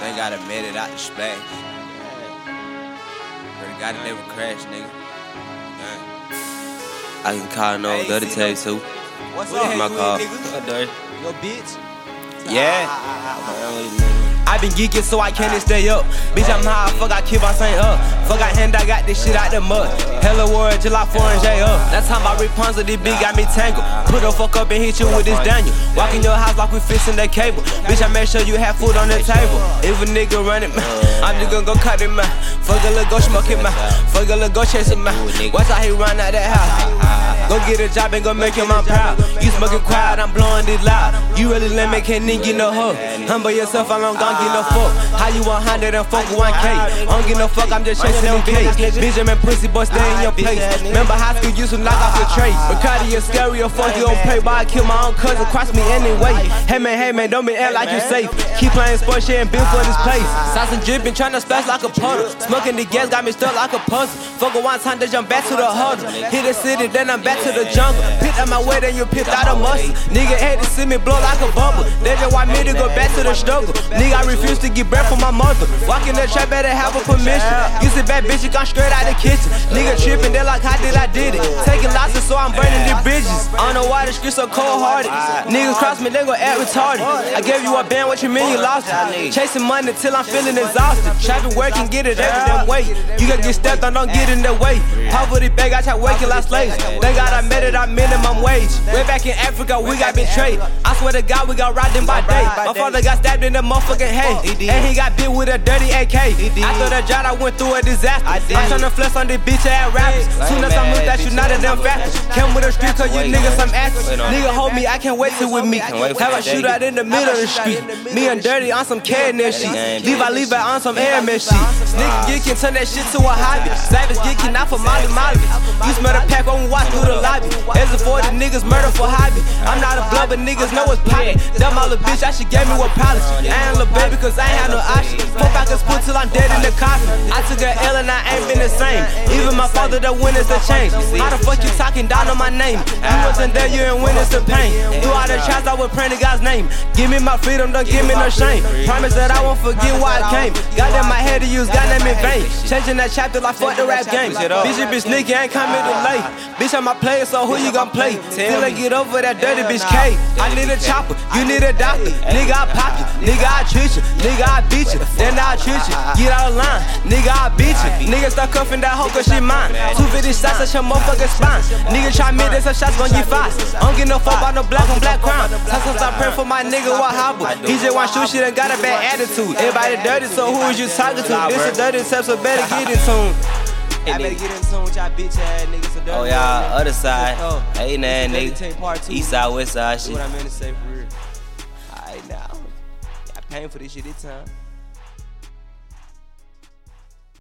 They gotta made it out the splash. But got it never crash, nigga. Yeah. I can call no Hey, dirty see, tape too. What's What up, my car? nigga? What dirty? Yo, bitch. Yeah. Ah, ah, ah, I been geeking so I can't stay up. Bitch, I'm high, fuck, I keep on saying up. Fuck, I hand, I got this shit out the mud. Hella word, July 4 and J up. That's how my Rapunzel, this bitch got me tangled. Put the fuck up and hit you with this Daniel. Walk in your house like we fixing the cable. Bitch, I make sure you have food on the table. If a nigga run it, man, I'm just gonna go cut him, man. Fuck a little go smoke him, man. Fuck a little go chase him, man. Watch how he run out that house. Go get a job and go make him my proud. You smoking quiet, I'm blowing this loud. You really let me can't even get no hook. Humble yourself, I gon' no fuck. How you 100 and fuck 1K? I don't get no fuck, I'm just chasing them K's. Benjamin pussy boy, stay in your place. Remember high school, used to knock off your trays. Bacardi is scary, or fuck you don't pay. Why I kill my own cousin, cross me anyway. Hey man, hey man, don't be act like you safe. Keep playing sports, shit and been for this place. Sauce and dripping, tryna splash like a puddle. Smoking the gas got me stuck like a puzzle. Fuck a one time, then jump back to the huddle. Hit the city, then I'm back to the jungle. Picked up my way, then you picked out a muscle. Nigga hate to see me blow like a bubble. They just want me to go back to the struggle. Nigga, I refuse to give breath for my mother. Walk in the trap, better have a permission. You see bad bitch, you gone straight out the kitchen. Nigga tripping, they like, how did I did it? Taking losses, so I'm burning the bridges. I don't know why the streets so cold hearted. Niggas cross me, they gon' act retarded. I gave you a band, what you mean you lost it? Chasing money till I'm feeling exhausted. Trapping work and get it every damn way. You gotta get stepped on, don't get in the way. Poverty bag, I try working like slaves. Thank God I made it, I minimum wage. Way back in Africa, we got betrayed. I swear to God, we got riding by day. My father got stabbed in the motherfucking head. And he got bit with a dirty AK. After the job, I went through a disaster. I turned to flex on the bitch ass rappers. Soon as I of them factors. Came with the street, cause you niggas some asses. Nigga hold me, I can't wait till with me. Have a shootout in the middle of the street. Me and Dirty on some catnip shit. Levi Levi on some airman shit. Nigga can turn that shit to a hobby. Savage geeking, not for Molly Molly. You smell the pack we walk through the lobby. As a 40 niggas murder for hobby. I'm not a blood, but niggas know it's poppin'. Dumb all the bitch, I should gave me what polish. I ain't little baby, cause I ain't had no option. Fuck split till I'm dead in the coffin. I took a L and I ain't been the same. Even my father, the winners the change. How the fuck you talking down on my name? You wasn't there, you ain't witness the pain. Through all the trials, I would pray to God's name. Give me my freedom, don't give me no shame. Promise that I won't forget why I came. God in my head to use God name in vain. Changing that chapter like fuck the rap game. Bitch, you be sneaky, ain't coming too late. Bitch, I'm a player, so who you gon' play? Till I get over that dirty bitch K. I need a chopper, you need a doctor. Nigga, I pop you. Nigga, I treat you. Nigga, I beat you. Then I treat you. Get out of line. Nigga, I beat you. Nigga, start cuffing that hoe cause she mine. 250 shots at your motherfucking spine. Nigga, try me, then some shots gon' get fast. I don't get no fuck about no black on black crown. Sometimes I pray for my nigga, what hobble. He just want shoot and got a bad attitude. Everybody dirty, so who is you talking to? This a dirty so better get in tune. I better get in tune with y'all bitch ass niggas. So Oh, y'all, other side. Oh. Hey, man, nigga. East side, west side That's shit. what I meant to say for real. Alright now. Y'all paying for this shit this time.